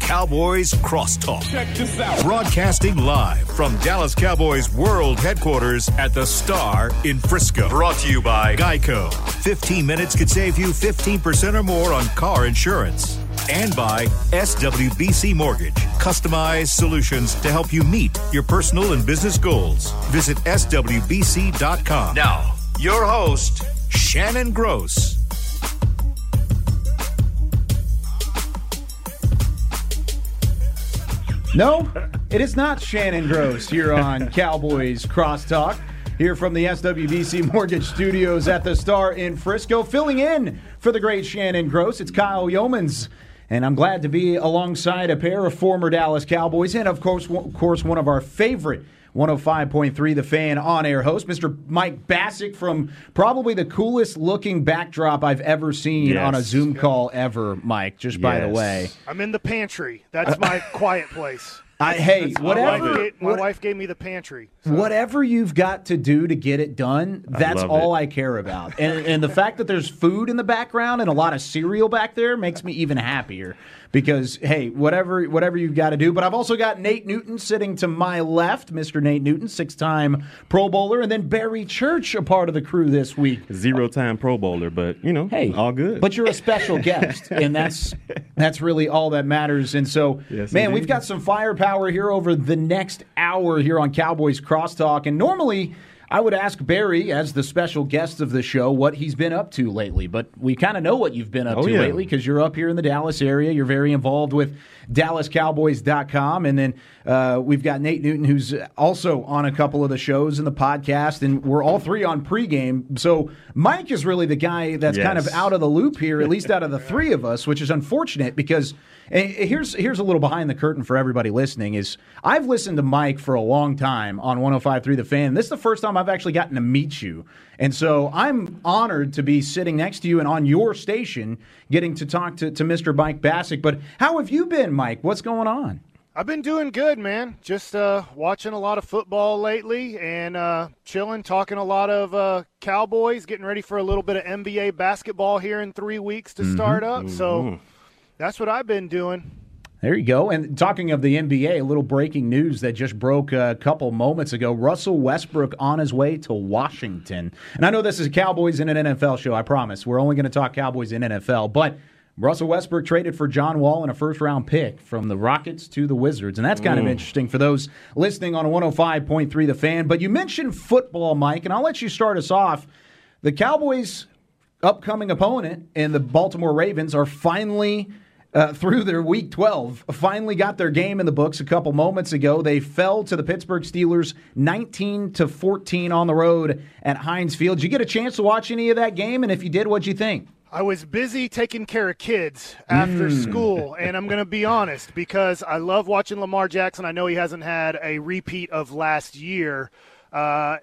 Cowboys Crosstalk. Check this out. Broadcasting live from Dallas Cowboys World Headquarters at the Star in Frisco. Brought to you by Geico. 15 minutes could save you 15% or more on car insurance. And by SWBC Mortgage. Customized solutions to help you meet your personal and business goals. Visit SWBC.com. Now, your host, Shannon Gross. No, it is not Shannon Gross here on Cowboys Crosstalk. Here from the SWBC Mortgage Studios at the Star in Frisco, filling in for the great Shannon Gross. It's Kyle Youmans, and I'm glad to be alongside a pair of former Dallas Cowboys, and of course, of course, one of our favorite 105.3 The Fan on air host, Mr. Mike Bacsik from probably the coolest looking backdrop I've ever seen Yes. on a Zoom call ever, Mike, just by the way. I'm in the pantry. That's uh, my quiet place. I, hey, My wife, whatever. gave, my what- wife gave me the pantry. So Whatever you've got to do to get it done, that's love all it. I care about. And, and the fact that there's food in the background and a lot of cereal back there makes me even happier. Because hey, whatever whatever you've got to do. But I've also got Nate Newton sitting to my left, Mr. Nate Newton, six-time Pro Bowler, and then Barry Church, a part of the crew this week. Zero time Pro Bowler, but you know, Hey, all good. But you're a special guest, and that's that's really all that matters. And so, Yes, man, indeed. we've got some firepower here over the next hour here on Cowboys Crosstalk. And normally, I would ask Barry, as the special guest of the show, what he's been up to lately. But we kind of know what you've been up Oh, to yeah. lately because you're up here in the Dallas area. You're very involved with DallasCowboys.com, and then uh, we've got Nate Newton, who's also on a couple of the shows in the podcast, and we're all three on pregame. So Mike is really the guy that's kind of out of the loop here, at least out of the three of us, which is unfortunate because here's here's a little behind the curtain for everybody listening. Is I've listened to Mike for a long time on 105.3 The Fan. This is the first time I've actually gotten to meet you, and so I'm honored to be sitting next to you and on your station, getting to talk to, to Mr. Mike Bacsik. But how have you been, Mike? What's going on? I've been doing good, man. Just uh, watching a lot of football lately and uh, chilling, talking a lot of uh, Cowboys, getting ready for a little bit of NBA basketball here in three weeks to start up. So that's what I've been doing. There you go. And talking of the NBA, a little breaking news that just broke a couple moments ago. Russell Westbrook on his way to Washington. And I know this is Cowboys in an NFL show, I promise. We're only going to talk Cowboys in NFL. But Russell Westbrook traded for John Wall and a first round pick from the Rockets to the Wizards. And that's kind of mm. interesting for those listening on 105.3 The Fan. But you mentioned football, Mike, and I'll let you start us off. The Cowboys' upcoming opponent and the Baltimore Ravens are finally uh, through their week 12 finally got their game in the books a couple moments ago. They fell to the pittsburgh steelers 19 to 14 on the road at heinz field. Did you get a chance to watch any of that game? And if you did what'd you think? I was busy taking care of kids after school, and I'm going to be honest because I love watching Lamar Jackson. I know he hasn't had a repeat of last year. Uh,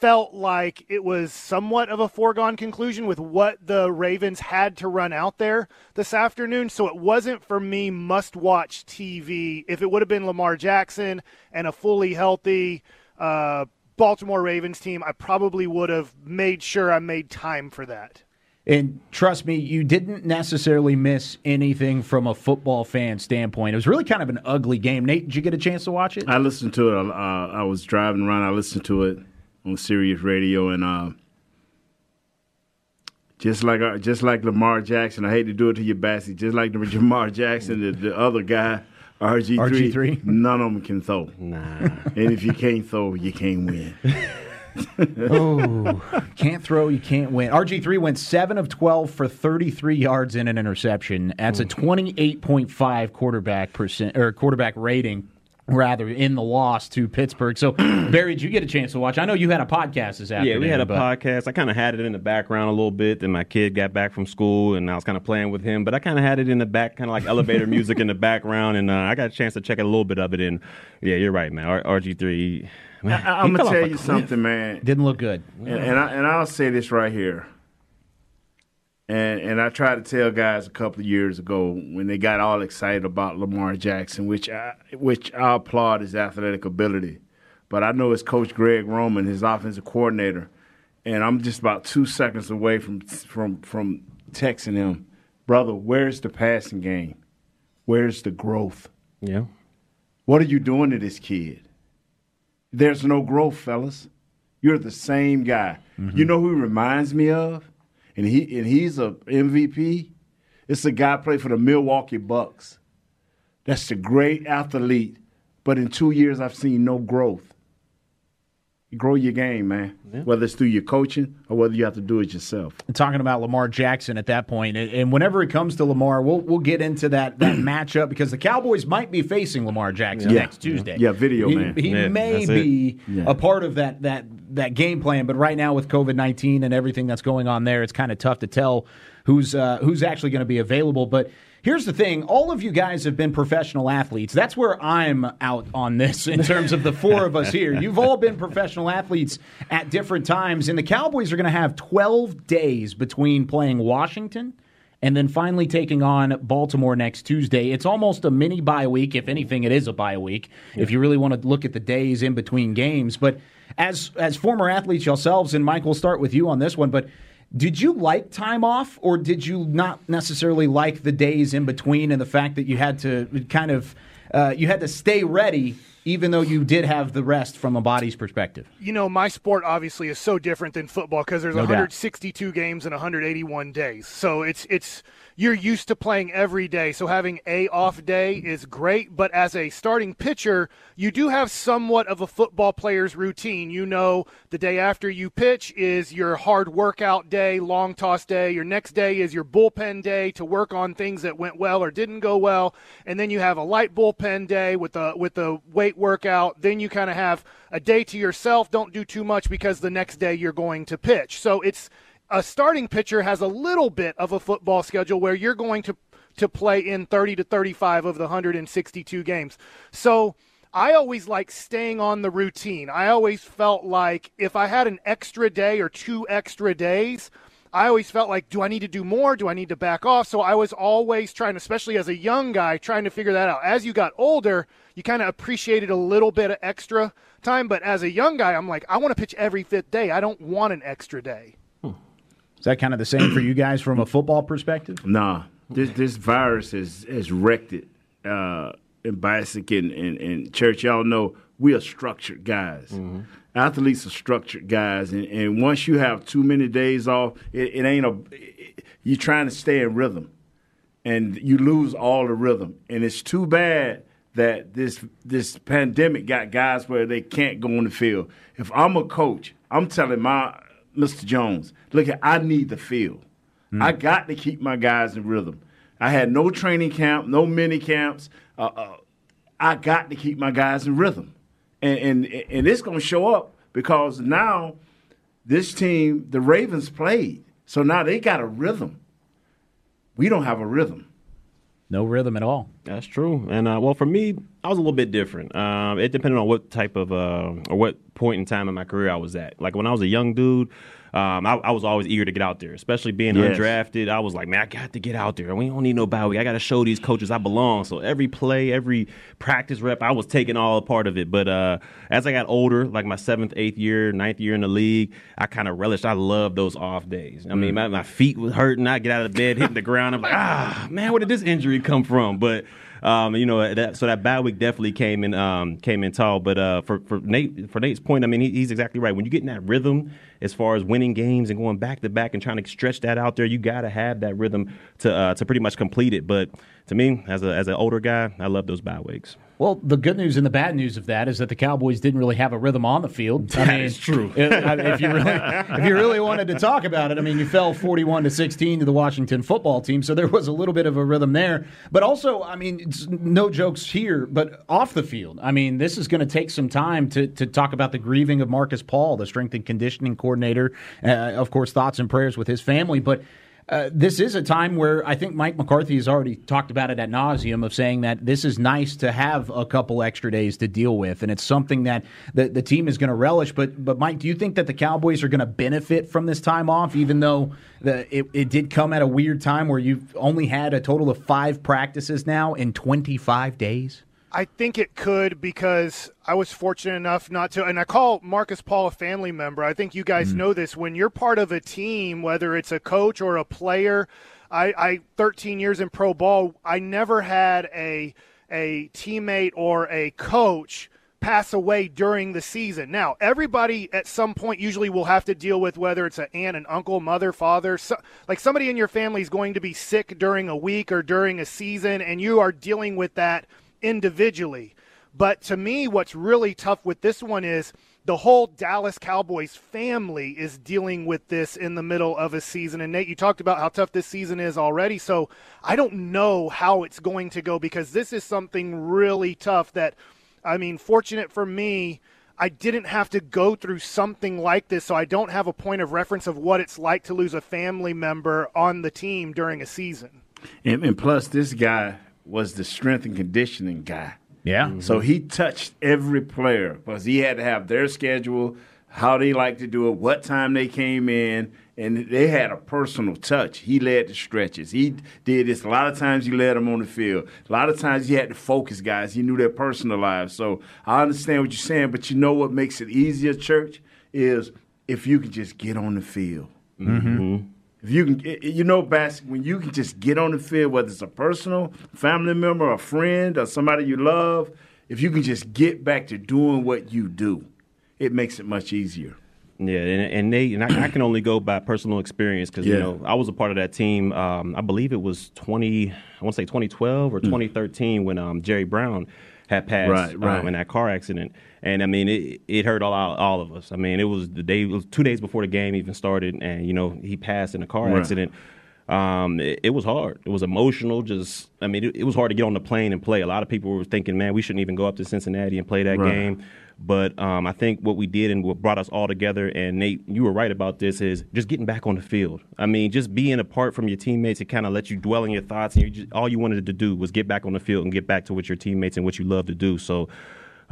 felt like it was somewhat of a foregone conclusion with what the Ravens had to run out there this afternoon. So it wasn't for me must watch TV. If it would have been Lamar Jackson and a fully healthy uh, Baltimore Ravens team, I probably would have made sure I made time for that. and trust me you didn't necessarily miss anything from a football fan standpoint it was really kind of an ugly game nate did you get a chance to watch it I listened to it. Uh, I was driving around. I listened to it on Sirius Radio, and uh, just like uh, just like Lamar Jackson, I hate to do it to you, Bassy. Just like the Lamar Jackson, the, the other guy, RG three, RG3? none of them can throw. nah. And if you can't throw, you can't win. Oh, can't throw, you can't win. RG3 went 7 of 12 for 33 yards in an interception. That's a 28.5 quarterback percent or quarterback rating rather in the loss to Pittsburgh. So, Barry, did you get a chance to watch? I know you had a podcast this afternoon. Yeah, we had a but- podcast. I kind of had it in the background a little bit. Then my kid got back from school, and I was kind of playing with him. But I kind of had it in the back, kind of like elevator music in the background, and uh, I got a chance to check a little bit of it. And yeah, you're right, man. R- RG three. I, I'm gonna tell you something, man. Didn't look good. and, and I and I'll say this right here. And and I tried to tell guys a couple of years ago when they got all excited about Lamar Jackson, which I which I applaud his athletic ability, but I know it's Coach Greg Roman, his offensive coordinator, and I'm just about two seconds away from from from texting him, brother, where's the passing game? Where's the growth? Yeah. What are you doing to this kid? There's no growth, fellas. You're the same guy. Mm-hmm. You know who he reminds me of? And he and he's a MVP. It's a guy played for the Milwaukee Bucks. That's a great athlete, but in two years I've seen no growth grow your game, man. Yeah. Whether it's through your coaching or whether you have to do it yourself. And talking about Lamar Jackson at that point, and whenever it comes to Lamar, we'll we'll get into that that matchup because the Cowboys might be facing Lamar Jackson yeah. next Tuesday. Yeah, video he, man. He yeah, may be a part of that that that game plan, but right now with COVID nineteen and everything that's going on there, it's kind of tough to tell who's uh, who's actually going to be available, but. Here's the thing all of you guys have been professional athletes. That's where I'm out on this in terms of the four of us here. You've all been professional athletes at different times, and the Cowboys are going to have 12 days between playing Washington and then finally taking on Baltimore next Tuesday. It's almost a mini bye week. If anything, it is a bye week yeah. if you really want to look at the days in between games. But as as former athletes yourselves, and Mike, we'll start with you on this one, but did you like time off, or did you not necessarily like the days in between and the fact that you had to kind of uh, you had to stay ready even though you did have the rest from a body's perspective? You know, my sport obviously is so different than football because there's no 162 doubt. games in 181 days. So it's it's you're used to playing every day. So having a off day is great, but as a starting pitcher, you do have somewhat of a football player's routine. You know, the day after you pitch is your hard workout day, long toss day. Your next day is your bullpen day to work on things that went well or didn't go well, and then you have a light bullpen day with the with the weight workout. Then you kind of have a day to yourself. Don't do too much because the next day you're going to pitch. So it's a starting pitcher has a little bit of a football schedule where you're going to to play in 30 to 35 of the 162 games. So I always like staying on the routine. I always felt like if I had an extra day or two extra days, I always felt like, do I need to do more? Do I need to back off? So I was always trying, especially as a young guy, trying to figure that out. As you got older, you kind of appreciated a little bit of extra time. But as a young guy, I'm like, I want to pitch every fifth day. I don't want an extra day. Is that kind of the same for you guys from a football perspective? Nah, this this virus has has wrecked it. Uh, in Bacsik and, and, and Church, y'all know we are structured guys. Mm-hmm. Athletes are structured guys, and, and once you have too many days off, it, it ain't a. It, you're trying to stay in rhythm, and you lose all the rhythm, and it's too bad that this this pandemic got guys where they can't go on the field. If I'm a coach, I'm telling my Mr. Jones, look, at I need the field. Mm. I got to keep my guys in rhythm. I had no training camp, no mini camps. Uh, uh, I got to keep my guys in rhythm, and and and it's going to show up because now this team, the Ravens played, so now they got a rhythm. We don't have a rhythm. No rhythm at all. That's true. And uh, well, for me, I was a little bit different. Um, it depended on what type of uh, or what point in time in my career I was at. Like when I was a young dude, um, I, I, was always eager to get out there, especially being yes. undrafted. I was like, man, I got to get out there. We don't need no week. I got to show these coaches I belong. So every play, every practice rep, I was taking all a part of it. But uh, as I got older, like my seventh, eighth year, ninth year in the league, I kind of relished. I love those off days. I mean, mm. my, my feet was hurting. I get out of bed, hitting the ground. I'm like, ah, man, where did this injury come from? But um, you know, that, so that bad week definitely came in um, came in tall. But uh, for for Nate for Nate's point, I mean, he, he's exactly right. When you get in that rhythm, as far as winning games and going back to back and trying to stretch that out there, you got to have that rhythm to uh, to pretty much complete it. But to me, as a as an older guy, I love those bye weeks. Well, the good news and the bad news of that is that the Cowboys didn't really have a rhythm on the field. I mean, it's true. if you really, if you really wanted to talk about it, I mean, you fell forty-one to sixteen to the Washington football team, so there was a little bit of a rhythm there. But also, I mean, no jokes here, but off the field, I mean, this is going to take some time to to talk about the grieving of Markus Paul, the strength and conditioning coordinator. Uh, of course, thoughts and prayers with his family, but uh, this is a time where I think Mike McCarthy has already talked about it at nauseum of saying that this is nice to have a couple extra days to deal with, and it's something that the, the team is going to relish. But but Mike, do you think that the Cowboys are going to benefit from this time off, even though the, it, it did come at a weird time where you've only had a total of five practices now in 25 days? I think it could because I was fortunate enough not to, and I call Markus Paul a family member. I think you guys mm. know this. When you're part of a team, whether it's a coach or a player, I, I 13 years in pro ball, I never had a a teammate or a coach pass away during the season. Now, everybody at some point usually will have to deal with whether it's an aunt, an uncle, mother, father, so, like somebody in your family is going to be sick during a week or during a season, and you are dealing with that individually. But to me, what's really tough with this one is the whole Dallas Cowboys family is dealing with this in the middle of a season. And Nate, you talked about how tough this season is already. So I don't know how it's going to go because this is something really tough that – I mean, fortunate for me, I didn't have to go through something like this, so I don't have a point of reference of what it's like to lose a family member on the team during a season. And, and plus, this guy was the strength and conditioning guy. Yeah. Mm-hmm. So he touched every player because he had to have their schedule, how they like to do it, what time they came in, and they had a personal touch. He led the stretches. He did this. A lot of times he led them on the field. A lot of times he had to focus guys. He knew their personal lives. So I understand what you're saying, but you know what makes it easier, church, is if you can just get on the field. Mm-hmm. If you can, you know, Bass, when you can just get on the field, whether it's a personal family member, a friend, or somebody you love, if you can just get back to doing what you do, it makes it much easier. Yeah, and, and they and I, I, can only go by personal experience because yeah. you know I was a part of that team. Um, I believe it was twenty, I want to say twenty twelve or mm. twenty thirteen when um, Jerry Brown had passed right, right. Um, in that car accident, and I mean it, it hurt all all of us. I mean it was the day, it was two days before the game even started, and you know he passed in a car right. accident. Um, it, it, was hard. It was emotional. Just, I mean, it, it, was hard to get on the plane and play. A lot of people were thinking, man, we shouldn't even go up to Cincinnati and play that game. But um, I think what we did and what brought us all together, and Nate, you were right about this, is just getting back on the field. I mean, just being apart from your teammates, it kind of let you dwell in your thoughts, and you just, all you wanted to do was get back on the field and get back to what your teammates and what you love to do. So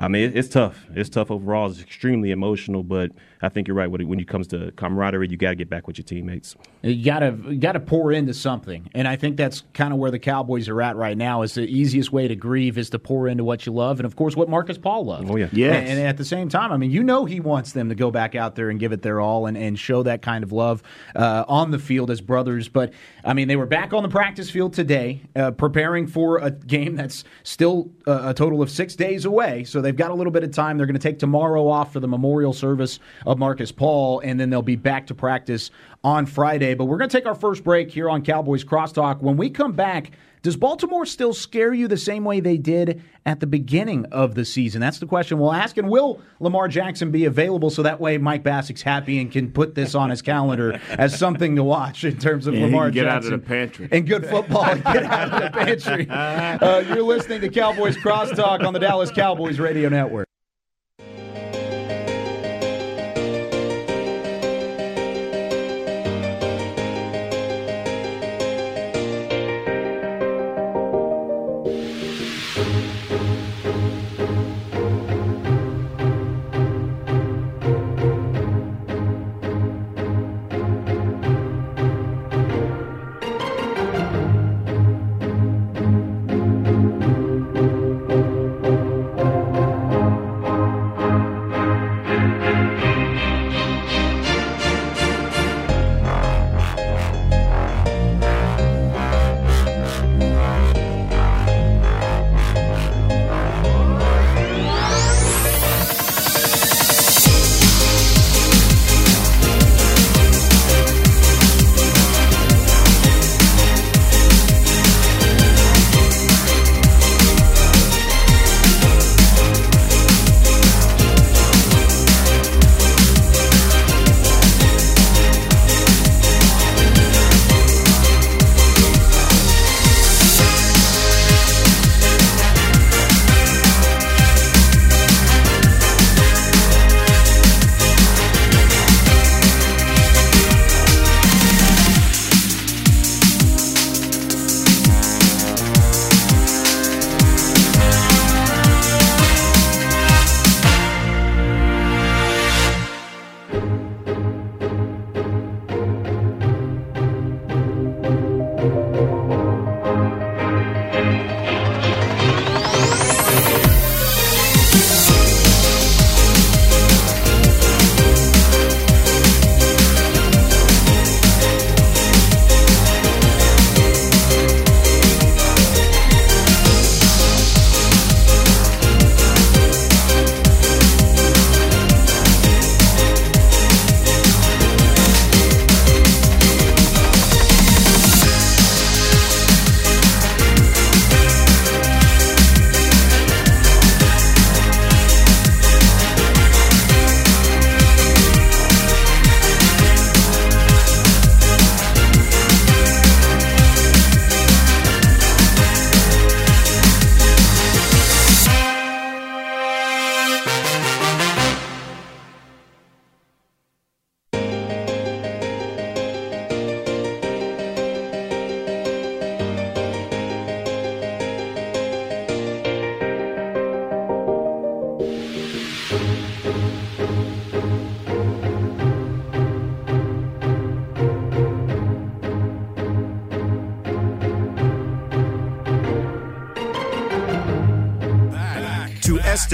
I mean, it's tough. It's tough overall. It's extremely emotional, but I think you're right. When it comes to camaraderie, you got to get back with your teammates. You got to got to pour into something, and I think that's kind of where the Cowboys are at right now. Is the easiest way to grieve is to pour into what you love, and of course, what Markus Paul loves. Oh yeah, yeah. And, and, at the same time, I mean, you know, he wants them to go back out there and give it their all, and, and show that kind of love uh, on the field as brothers. But I mean, they were back on the practice field today, uh, preparing for a game that's still uh, a total of six days away. So they've got a little bit of time. They're going to take tomorrow off for the memorial service of Markus Paul, and then they'll be back to practice on Friday. But we're going to take our first break here on Cowboys Crosstalk. When we come back, does Baltimore still scare you the same way they did at the beginning of the season? That's the question we'll ask. And will Lamar Jackson be available so that way Mike Bacsik's happy and can put this on his calendar as something to watch in terms of yeah, Lamar get Jackson? out of the pantry. And good football and get out of the pantry. Uh, you're listening to Cowboys Crosstalk on the Dallas Cowboys Radio Network.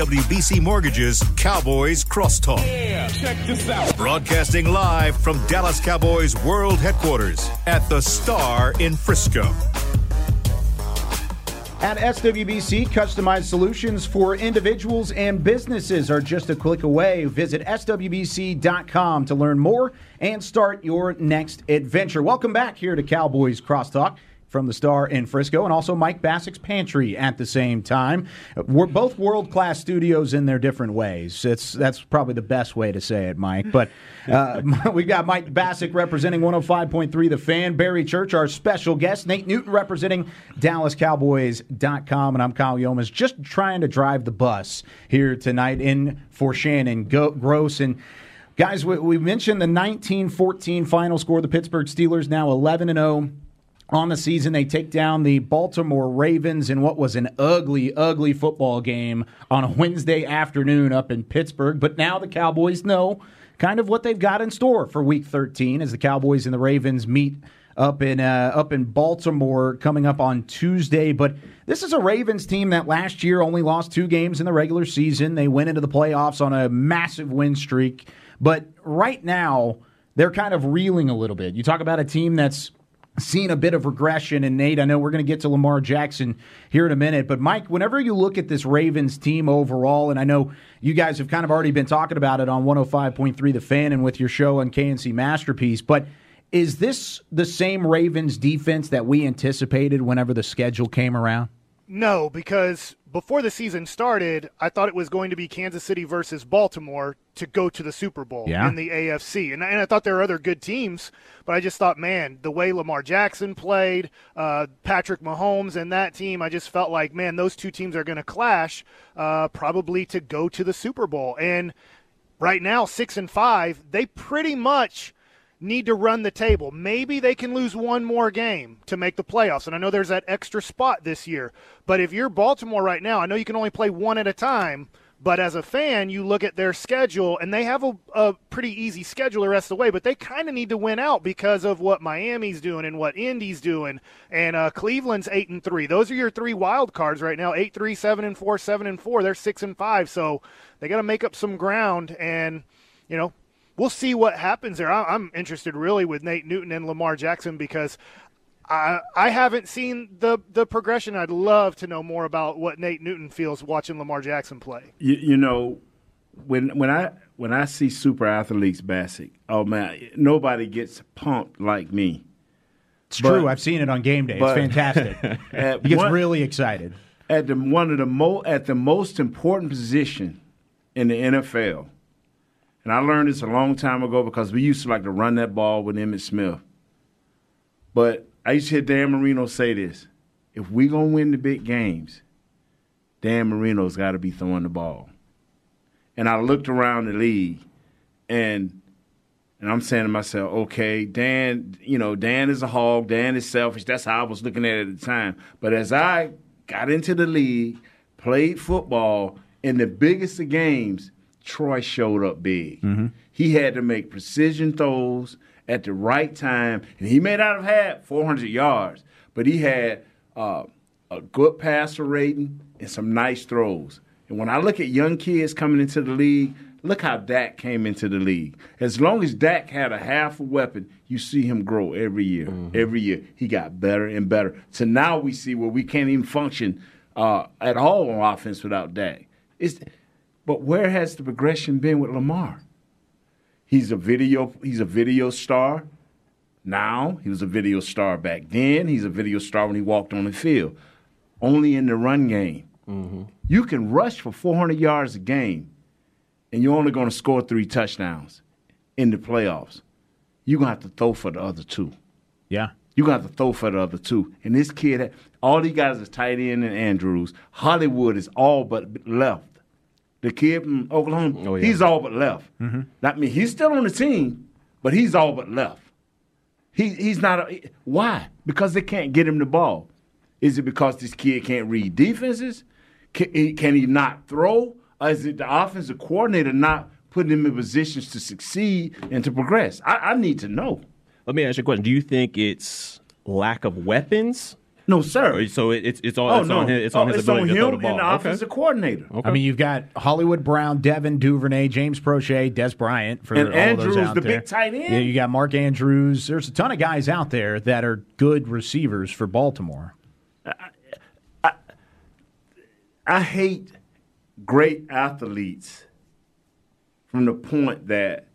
SWBC Mortgage's Cowboys Crosstalk. Yeah, check this out. Broadcasting live from Dallas Cowboys World Headquarters at the Star in Frisco. At SWBC, customized solutions for individuals and businesses are just a click away. Visit SWBC.com to learn more and start your next adventure. Welcome back here to Cowboys Crosstalk from the Star in Frisco, and also Mike Bacsik's Pantry at the same time. We're both world class studios in their different ways. It's that's probably the best way to say it, Mike. But uh, we've got Mike Bacsik representing 105.3 The Fan, Barry Church, our special guest, Nate Newton representing DallasCowboys.com, and I'm Kyle Youmans, just trying to drive the bus here tonight in for Shannon Go- Gross and. Guys, we, we mentioned the 1914 final score. The Pittsburgh Steelers now 11 and 0 on the season. They take down the Baltimore Ravens in what was an ugly, ugly football game on a Wednesday afternoon up in Pittsburgh. But now the Cowboys know kind of what they've got in store for Week 13 as the Cowboys and the Ravens meet up in uh, up in Baltimore coming up on Tuesday. But this is a Ravens team that last year only lost two games in the regular season. They went into the playoffs on a massive win streak, but right now they're kind of reeling a little bit. You talk about a team that's seen a bit of regression. And Nate, I know we're going to get to Lamar Jackson here in a minute, but Mike, whenever you look at this Ravens team overall, and I know you guys have kind of already been talking about it on 105.3 The Fan and with your show on KNC Masterpiece, but is this the same Ravens defense that we anticipated whenever the schedule came around? No, because before the season started, I thought it was going to be Kansas City versus Baltimore to go to the Super Bowl yeah. in the AFC. And, and, I thought there were other good teams, but I just thought, man, the way Lamar Jackson played, uh, Patrick Mahomes and that team, I just felt like, man, those two teams are going to clash uh, probably to go to the Super Bowl. And right now, six and five, they pretty much need to run the table. Maybe they can lose one more game to make the playoffs. And I know there's that extra spot this year. But if you're Baltimore right now, I know you can only play one at a time. But as a fan, you look at their schedule, and they have a, a pretty easy schedule the rest of the way. But they kind of need to win out because of what Miami's doing and what Indy's doing, and uh, Cleveland's eight and three. Those are your three wild cards right now: eight, three, seven and four, seven and four. They're six and five, so they got to make up some ground. And you know, we'll see what happens there. I'm interested really with Nate Newton and Lamar Jackson because I I haven't seen the the progression. I'd love to know more about what Nate Newton feels watching Lamar Jackson play. You, you know, when when I when I see super athletes, Bacsik, oh man, nobody gets pumped like me. It's but, true. I've seen it on game day. But, it's fantastic. he gets one, really excited at the one of the mo at the most important position in the NFL and I learned this a long time ago because we used to like to run that ball with Emmitt Smith. But I used to hear Dan Marino say this if we're going to win the big games, Dan Marino's got to be throwing the ball. And I looked around the league and and I'm saying to myself, okay, Dan, you know, Dan is a hog, Dan is selfish. That's how I was looking at it at the time. But as I got into the league, played football, in the biggest of games, Troy showed up big. Mm-hmm. He had to make precision throws at the right time, and he may not have had 400 yards, but he had uh, a good passer rating and some nice throws. And when I look at young kids coming into the league, look how Dak came into the league. As long as Dak had a half a weapon, you see him grow every year. Mm-hmm. Every year, he got better and better. So now we see where we can't even function uh, at all on offense without Dak. It's but where has the progression been with Lamar? He's a video he's a video star. Now, he was a video star back then. He's a video star when he walked on the field. Only in the run game. Mm-hmm. You can rush for 400 yards a game, and you're only going to score three touchdowns in the playoffs. You're going to have to throw for the other two. Yeah. You're going to have to throw for the other two. And this kid, all these guys is tight end and Andrews. Hollywood is all but left the kid from Oklahoma, oh, yeah. he's all but left. Mm-hmm. He's still on the team, but he's all but left. He he's not. A, why? Because they can't get him the ball. Is it because this kid can't read defenses? Can, can he not throw? Or is it the offensive coordinator not putting him in positions to succeed and to progress? I, I need to know. Let me ask you a question. Do you think it's lack of weapons No, sir. Oh, so it, it's it's all oh it's no, on his, it's oh, on his it's ability on to throw him the ball. and the okay. offensive coordinator. Okay. I mean, you've got Hollywood Brown, Devin Duvernay, James Proche, Dez Bryant for And all Andrews, those out the there. big tight end. Yeah, you got Mark Andrews. There's a ton of guys out there that are good receivers for Baltimore. I hate great athletes from the point that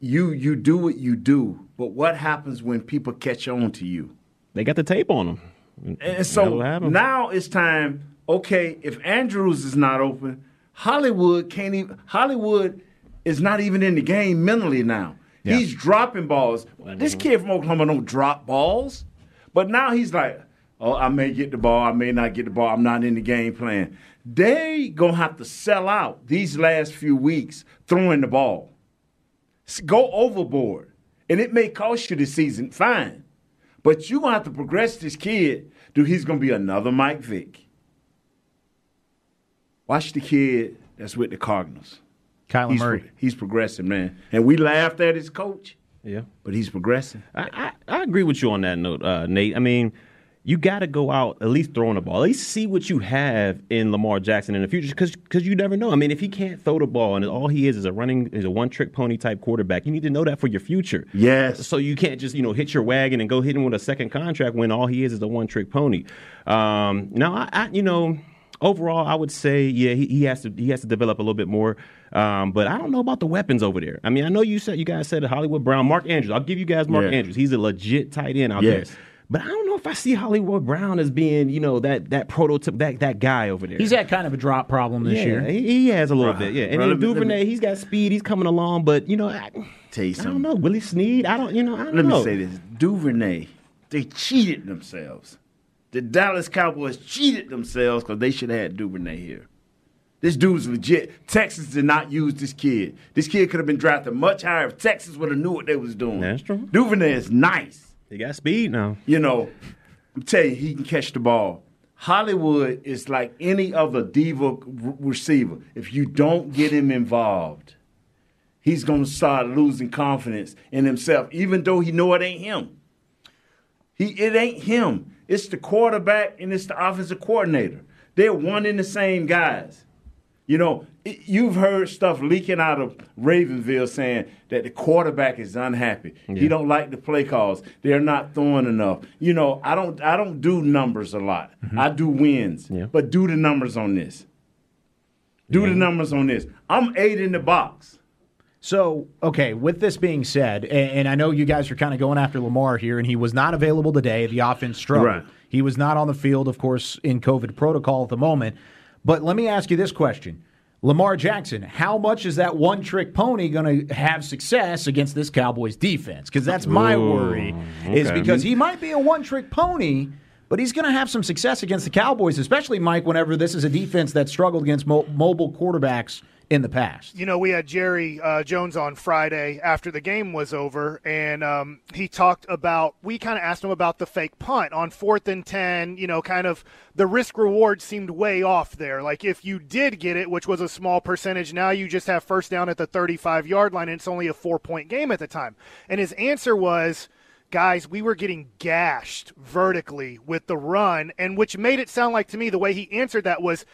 you you do what you do, but what happens when people catch on to you? They got the tape on them. And so now it's time. Okay, if Andrews is not open, Hollywood can't even. Hollywood is not even in the game mentally now. Yeah. He's dropping balls. Mm-hmm. This kid from Oklahoma don't drop balls, but now he's like, "Oh, I may get the ball. I may not get the ball. I'm not in the game plan." They gonna have to sell out these last few weeks throwing the ball. Go overboard, and it may cost you the season. Fine. But you're gonna have to progress this kid, dude. He's gonna be another Mike Vick. Watch the kid that's with the Cardinals. Kyler He's, Murray. he's progressing, man. And we laughed at his coach, Yeah. but he's progressing. I, I, I agree with you on that note, uh, Nate. I mean, you got to go out at least throwing the ball. At least see what you have in Lamar Jackson in the future, because you never know. I mean, if he can't throw the ball and all he is is a running is a one trick pony type quarterback, you need to know that for your future. Yes. So you can't just you know hit your wagon and go hit him with a second contract when all he is is a one trick pony. Um, now, I, I you know. Overall, I would say, yeah, he, he has to he has to develop a little bit more. Um, but I don't know about the weapons over there. I mean, I know you said you guys said Hollywood Brown, Mark Andrews. I'll give you guys Mark Yeah. Andrews. He's a legit tight end out Yes. there. But I don't know if I see Hollywood Brown as being, you know, that that prototype, that that guy over there. He's had kind of a drop problem this yeah, year. He, he has a little Bruh. bit, yeah. And Bruh, then let me- let Duvernay, he's got speed. He's coming along, but you know, I, Tell you I something. don't know. Willie Snead, I don't, you know, I don't know. Let know. me say this: Duvernay, they cheated themselves. The Dallas Cowboys cheated themselves because they should have had Duvernay here. This dude's legit. Texas did not use this kid. This kid could have been drafted much higher if Texas would have knew what they was doing. That's true. Duvernay is nice. He got speed now. You know, I'm you, he can catch the ball. Hollywood is like any other diva receiver. If you don't get him involved, he's going to start losing confidence in himself, even though he know it ain't him. He it ain't him. It's the quarterback and it's the offensive coordinator. They're one and the same guys. You know, you've heard stuff leaking out of Ravenville saying that the quarterback is unhappy. He don't like the play calls. They're not throwing enough. You know, I don't I don't do numbers a lot. Mm-hmm. I do wins. Yeah. But do the numbers on this. Do the numbers on this. I'm eight in the box. So, okay, with this being said, and, and I know you guys are kind of going after Lamar here, and he was not available today. The offense struggled. Right. He was not on the field, of course, in COVID protocol at the moment. But let me ask you this question. Lamar Jackson, how much is that one trick pony going to have success against this Cowboys defense? Because that's my Ooh, worry, is because he might be a one trick pony, but he's going to have some success against the Cowboys, especially, Mike, whenever this is a defense that struggled against mo- mobile quarterbacks in the past. You know, we had Jerry uh, Jones on Friday after the game was over, and um, he talked about. We kind of asked him about the fake punt on fourth and ten. You know, kind of the risk reward seemed way off there. Like if you did get it, which was a small percentage, now you just have first down at the 35 yard line, and it's only a four point game at the time. And his answer was. Guys, we were getting gashed vertically with the run, and which made it sound like to me the way he answered that was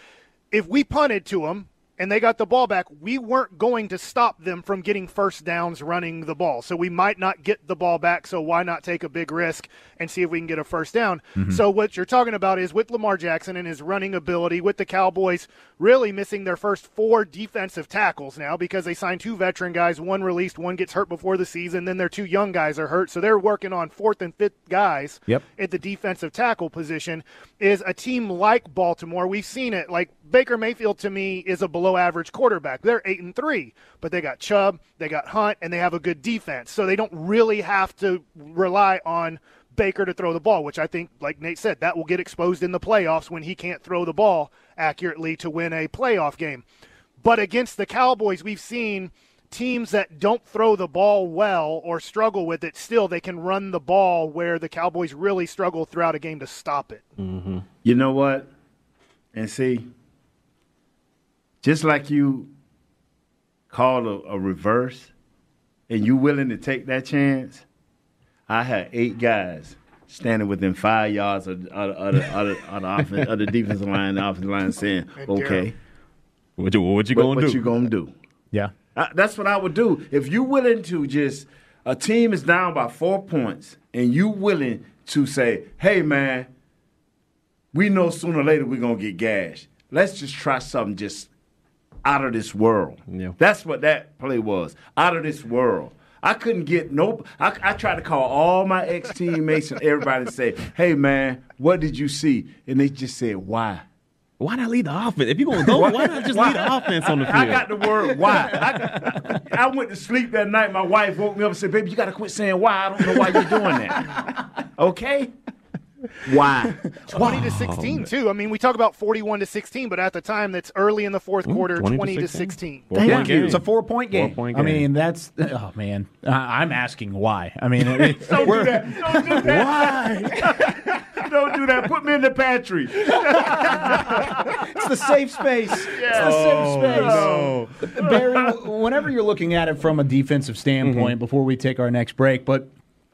if we punted to them and they got the ball back, we weren't going to stop them from getting first downs running the ball. So we might not get the ball back. So why not take a big risk and see if we can get a first down? Mm-hmm. So what you're talking about is with Lamar Jackson and his running ability, with the Cowboys really missing their first four defensive tackles now because they signed two veteran guys, one released, one gets hurt before the season, then their two young guys are hurt. So they're working on fourth and fifth guys Yep. at the defensive tackle position is a team like Baltimore. We've seen it. Like Baker Mayfield to me is a below average quarterback. They're eight and three, but they got Chubb, they got Hunt, and they have a good defense. So they don't really have to rely on Baker to throw the ball, which I think, like Nate said, that will get exposed in the playoffs when he can't throw the ball accurately to win a playoff game. But against the Cowboys, we've seen teams that don't throw the ball well or struggle with it, still they can run the ball where the Cowboys really struggle throughout a game to stop it. Mm-hmm. You know what? And see, just like you called a, a reverse and you willing to take that chance, I had eight guys standing within five yards of, of, of, the, of, the, of, the, offense, of the defensive line, the offensive line saying, okay. What you, what you gonna what, do? What you gonna do? Yeah. I, that's what I would do. If you willing to just a team is down by four points and you willing to say, hey man, we know sooner or later we're gonna get gashed. Let's just try something just out of this world. Yeah. That's what that play was. Out of this world. I couldn't get no. I, I tried to call all my ex teammates and everybody and say, "Hey man, what did you see?" And they just said, "Why?" Why not lead the offense? If you're gonna go, why not just lead the offense on the field? I got the word why. I, I went to sleep that night. My wife woke me up and said, "Baby, you got to quit saying why. I don't know why you're doing that." Okay. Why? 20 to 16 too. I mean, we talk about 41 to 16, but at the time that's early in the fourth quarter, 20, 20 to 16. Four Thank you. game. It's a four point game. Four-point game. I mean, that's oh man. I, I'm asking why. I mean, it- Don't do that. Don't do that. Why? don't do that. Put me in the pantry. it's the safe space. It's the safe space. Oh, Barry, whenever you're looking at it from a defensive standpoint, mm-hmm. before we take our next break, but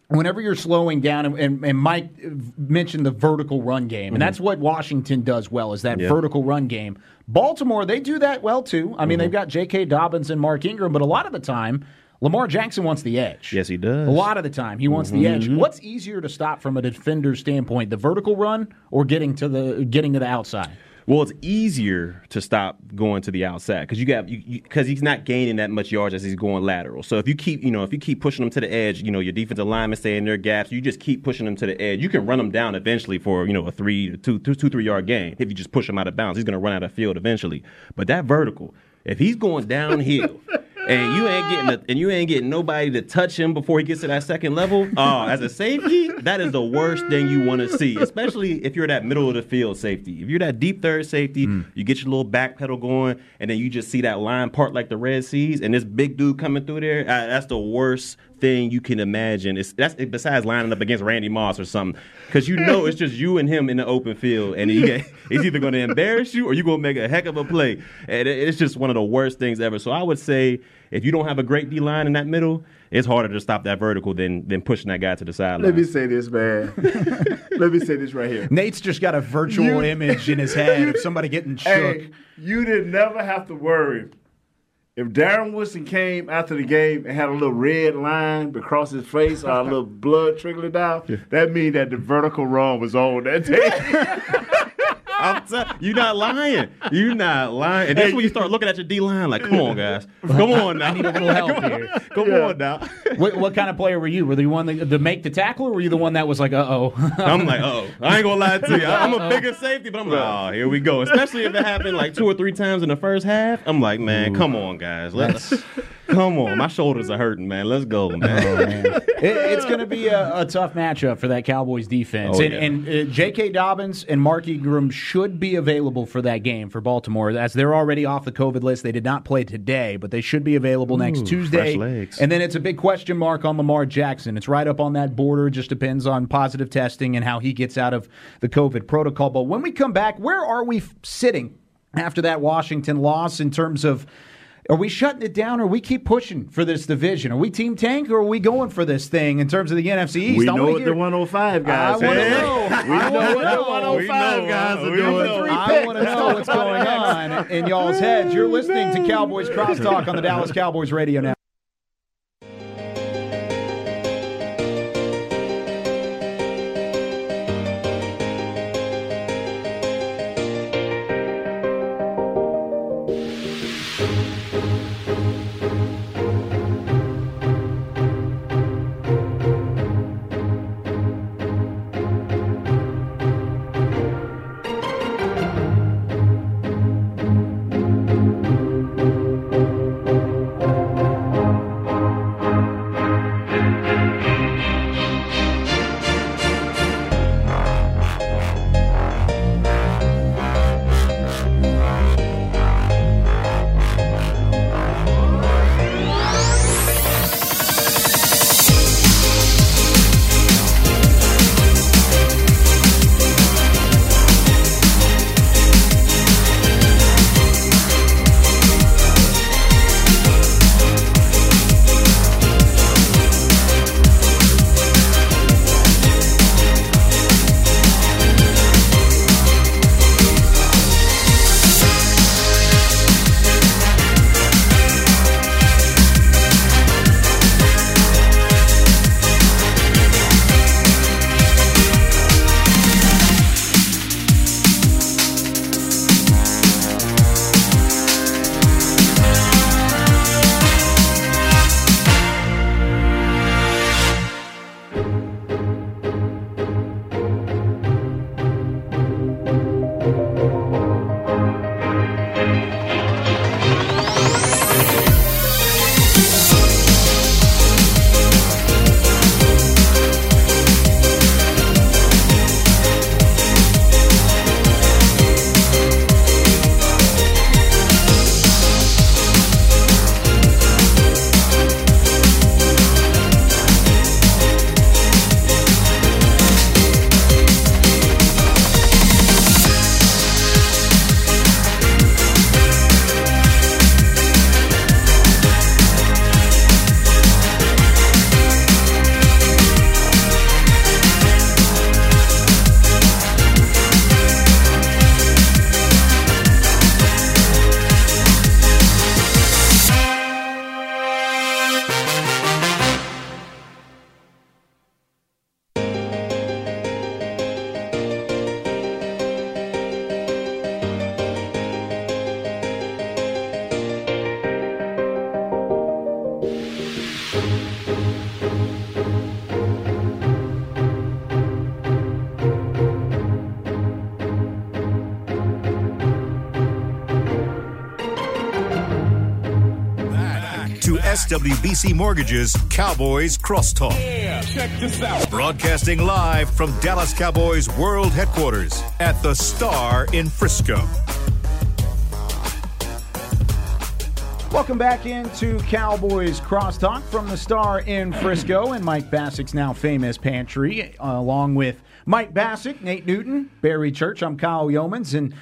whenever you're slowing down, and, and, and Mike mentioned the vertical run game, and mm-hmm. that's what Washington does well is that Yeah. vertical run game. Baltimore, they do that well too. I mean, mm-hmm. they've got J.K. Dobbins and Mark Ingram, but a lot of the time. Lamar Jackson wants the edge. Yes, he does. A lot of the time, he wants the mm-hmm. edge. What's easier to stop from a defender's standpoint, the vertical run or getting to the getting to the outside? Well, it's easier to stop going to the outside because you got because he's not gaining that much yards as he's going lateral. So if you keep you know if you keep pushing him to the edge, you know your defensive linemen stay in their gaps. You just keep pushing him to the edge. You can run him down eventually for you know a three two two two three yard gain. If you just push him out of bounds, he's going to run out of field eventually. But that vertical, if he's going downhill. And you ain't getting the, and you ain't getting nobody to touch him before he gets to that second level. Oh, as a safety, that is the worst thing you want to see, especially if you're that middle of the field safety. If you're that deep third safety, you get your little back pedal going, and then you just see that line part like the Red Seas, and this big dude coming through there. Uh, that's the worst thing you can imagine. It's that's besides lining up against Randy Moss or something, because you know it's just you and him in the open field, and he, he's either going to embarrass you or you're going to make a heck of a play, and it- it's just one of the worst things ever. So I would say if you don't have a great D line in that middle, it's harder to stop that vertical than than pushing that guy to the sideline. Let me say this, man. Let me say this right here. Nate's just got a virtual You- image in his head of somebody getting shook. Hey, you did never have to worry. If Darren Woodson came after the game and had a little red line across his face or a little blood trickling down, that means that the vertical run was on that day. I'm t- you not lying. You're not lying. And that's when you start looking at your D line like, come on, guys. Come on now. I need a little help here. Come on now. What, what kind of player were you? Were you the one that, to make the tackle, or were you the one that was like, uh oh? I'm like, oh, I ain't gonna lie to you. I- I'm a bigger safety, but I'm like, oh, here we go. Especially if it happened like two or three times in the first half. I'm like, man, come on, guys. Let's come on. My shoulders are hurting, man. Let's go, man. It- it's going to be a, a tough matchup for that Cowboys defense. Oh, and yeah. and uh, J.K. Dobbins and Mark Ingram should be available for that game for Baltimore, as they're already off the COVID list. They did not play today, but they should be available next Tuesday. And then it's a big question mark on Lamar Jackson. It's right up on that border. It just depends on positive testing and how he gets out of the COVID protocol. But when we come back, where are we sitting after that Washington loss in terms of are we shutting it down or we keep pushing for this division? Are we Team Tank or are we going for this thing in terms of the NFC East? we oh I know wanna what hear- the 105 guys I wanna know. We I know wanna what the know. 105 We know. guys are We doing. know. I want to know what's going on in y'all's heads. You're listening to Cowboys Crosstalk on the Dallas Cowboys Radio now. SWBC Mortgages Cowboys Crosstalk. Yeah, check this out. Broadcasting live from Dallas Cowboys World Headquarters at the Star in Frisco. Welcome back into Cowboys Crosstalk from the Star in Frisco and Mike Bacsik's now famous pantry, uh, along with Mike Bacsik, Nate Newton, Barry Church. I'm Kyle Youmans, and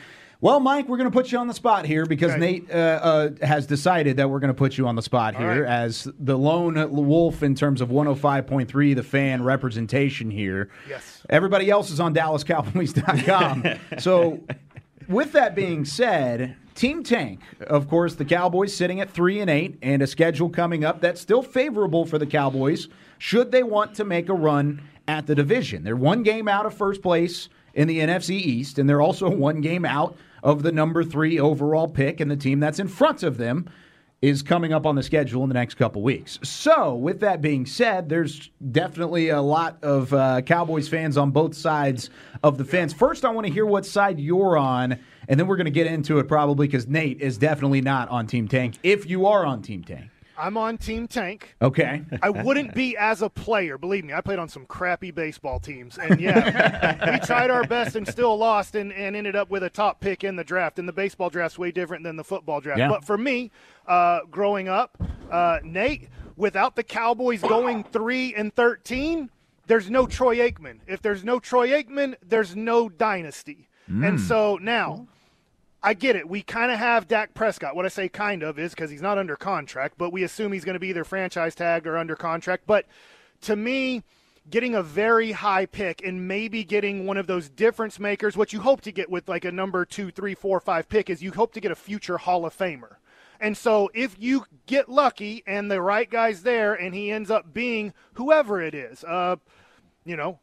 well, Mike, we're going to put you on the spot here because Okay. Nate uh, uh, has decided that we're going to put you on the spot here right. as the lone wolf in terms of 105.3, the fan representation here. Yes. Everybody else is on DallasCowboys.com. so, with that being said, Team Tank, of course, the Cowboys sitting at three and eight, and a schedule coming up that's still favorable for the Cowboys should they want to make a run at the division. They're one game out of first place in the NFC East, and they're also one game out of the number three overall pick, and the team that's in front of them is coming up on the schedule in the next couple weeks. So, with that being said, there's definitely a lot of uh, Cowboys fans on both sides of the fence. First, I want to hear what side you're on, and then we're going to get into it probably because Nate is definitely not on Team Tank. If you are on Team Tank, I'm on Team Tank. okay. I wouldn't be as a player. Believe me, I played on some crappy baseball teams, and yeah, we tried our best and still lost, and, and ended up with a top pick in the draft. And the baseball draft's way different than the football draft. Yeah. But for me, uh, growing up, uh, Nate, without the Cowboys going three and thirteen, there's no Troy Aikman. If there's no Troy Aikman, there's no dynasty. And so now. I get it. We kind of have Dak Prescott. What I say kind of is because he's not under contract, but we assume he's going to be either franchise tagged or under contract. But to me, getting a very high pick and maybe getting one of those difference makers, what you hope to get with like a number two, three, four, five pick is you hope to get a future Hall of Famer. And so if you get lucky and the right guy's there and he ends up being whoever it is, uh, you know,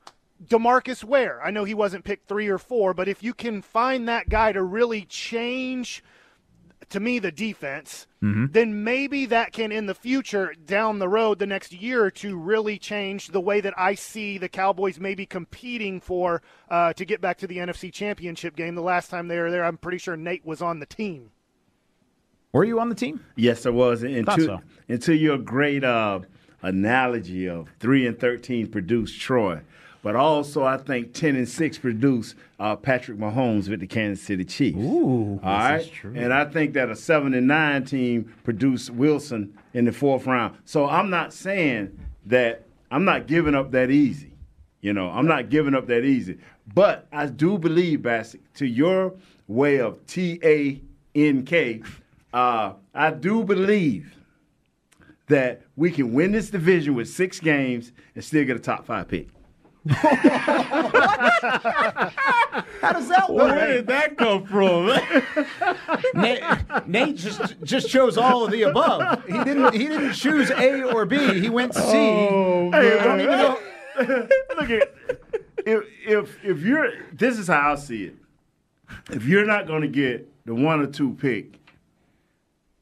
DeMarcus Ware. I know he wasn't picked three or four, but if you can find that guy to really change, to me, the defense, then maybe that can, in the future, down the road, the next year or two, really change the way that I see the Cowboys maybe competing for uh, to get back to the NFC Championship game. The last time they were there, I'm pretty sure Nate was on the team. Were you on the team? Yes, I was. And Thought to, so. and to your great uh, analogy of three and thirteen produced Troy, but also I think ten and six produced uh, Patrick Mahomes with the Kansas City Chiefs. Ooh, all right. And I think that a seven and nine team produced Wilson in the fourth round. So I'm not saying that I'm not giving up that easy. You know, I'm not giving up that easy. But I do believe, Bacsik, to your way of T A N K, uh, I do believe that we can win this division with six games and still get a top five pick. How does that work? Where did that come from? Nate, Nate just just chose all of the above. He didn't he didn't choose A or B. He went C. Oh, hey, I don't even know. Look at if if if you're this is how I see it. If you're not going to get the one or two pick,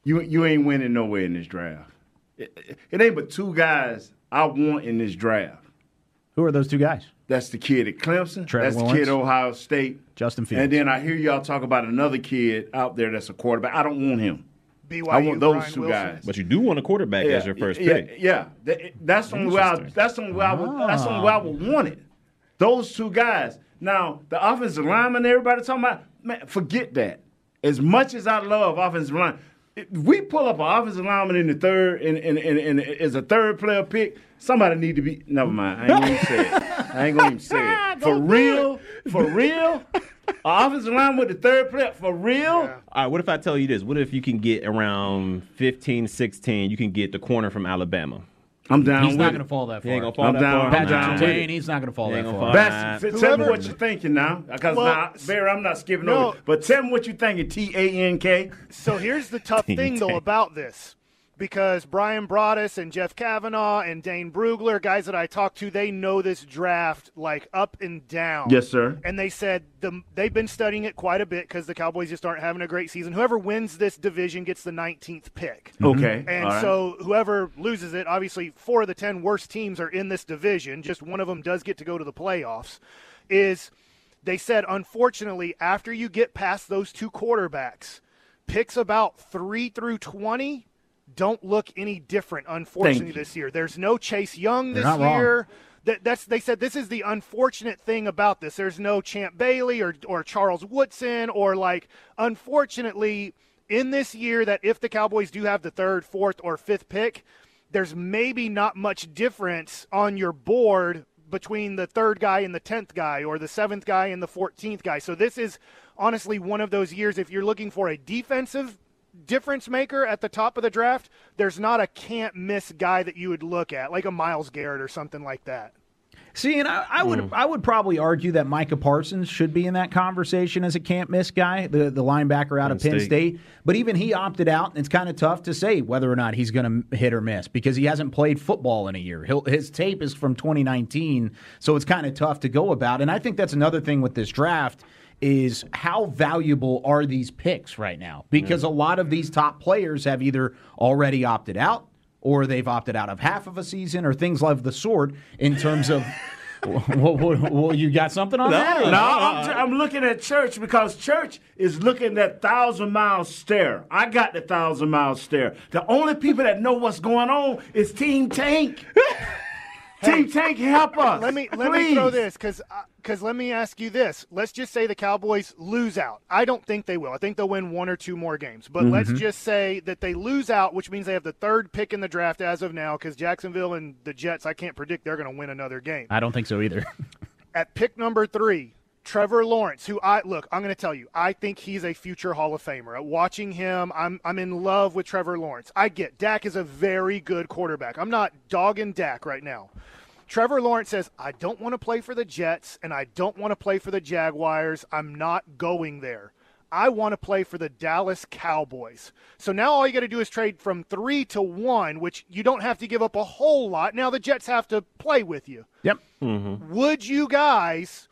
you you ain't winning nowhere in this draft. It, it ain't but two guys I want in this draft. Who are those two guys? That's the kid at Clemson. Trevor that's the kid at Ohio State. Justin Fields. And then I hear y'all talk about another kid out there that's a quarterback. I don't want him. BYU, I want those Brian two Wilson. guys. but you do want a quarterback as your first yeah, pick. Yeah, that's the only way. I, that's the only way I would. That's the only way I would ah. want it. Those two guys. Now the offensive lineman, everybody talking about. Man, forget that. As much as I love offensive line, if we pull up an offensive lineman in the third, and and, and, and as a third player pick, somebody need to be. Never mind. I ain't gonna even say it. I ain't gonna even say it. For real, for real. An offensive line with the third player, for real. All right, what if I tell you this? What if you can get around 15, 16, you can get the corner from Alabama? I'm down He's with not going to fall that He ain't far. gonna fall I'm that down- far. I'm Patrick down with Surtain, he's not going to fall He that ain't gonna far. fall. Best, Whoever- tell me what you're thinking now, because Well, now, Barry, I'm not skipping no. over. But tell me what you're thinking. T A N K. So here's the tough thing, though, about this. Because Bryan Broaddus and Jeff Cavanaugh and Dane Brugler, guys that I talked to, they know this draft like up and down. Yes, sir. And they said the, they've been studying it quite a bit because the Cowboys just aren't having a great season. Whoever wins this division gets the 19th pick. Mm-hmm. Okay. And right. so whoever loses it, obviously four of the 10 worst teams are in this division. Just one of them does get to go to the playoffs. Is they said, unfortunately, after you get past those two quarterbacks, picks about 3 through 20 don't look any different, unfortunately, this year. There's no Chase Young this not wrong. year. That, that's they said this is the unfortunate thing about this. There's no Champ Bailey or or Charles Woodson or like unfortunately in this year that if the Cowboys do have the third, fourth, or fifth pick, there's maybe not much difference on your board between the third guy and the tenth guy or the seventh guy and the fourteenth guy. So this is honestly one of those years if you're looking for a defensive difference maker at the top of the draft, there's not a can't miss guy that you would look at, like a Myles Garrett or something like that. See, and I, I would Hmm. I would probably argue that Micah Parsons should be in that conversation as a can't miss guy, the the linebacker out of Penn Penn State. State. But even he opted out, and it's kind of tough to say whether or not he's going to hit or miss because he hasn't played football in a year. He'll, his tape is from 2019, so it's kind of tough to go about. And I think that's another thing with this draft is how valuable are these picks right now? Because a lot of these top players have either already opted out or they've opted out of half of a season or things of the sort in terms of well, well, well, you got something on that? No, I'm, I'm looking at church because church is looking at thousand mile stare. I got the thousand mile stare. The only people that know what's going on is Team Tank. Team Tank, help us. Let me let me throw this because because let me ask you this. Let's just say the Cowboys lose out. I don't think they will. I think they'll win one or two more games. But let's mm-hmm. just say that they lose out, which means they have the third pick in the draft as of now. Because Jacksonville and the Jets, I can't predict they're going to win another game. I don't think so either. At pick number three, Trevor Lawrence, who I look, I'm going to tell you, I think he's a future Hall of Famer. Uh, watching him, I'm I'm in love with Trevor Lawrence. I get Dak is a very good quarterback. I'm not dogging Dak right now. Trevor Lawrence says, I don't want to play for the Jets and I don't want to play for the Jaguars. I'm not going there. I want to play for the Dallas Cowboys. So now all you got to do is trade from three to one, which you don't have to give up a whole lot. Now the Jets have to play with you yep. Mm-hmm. would you guys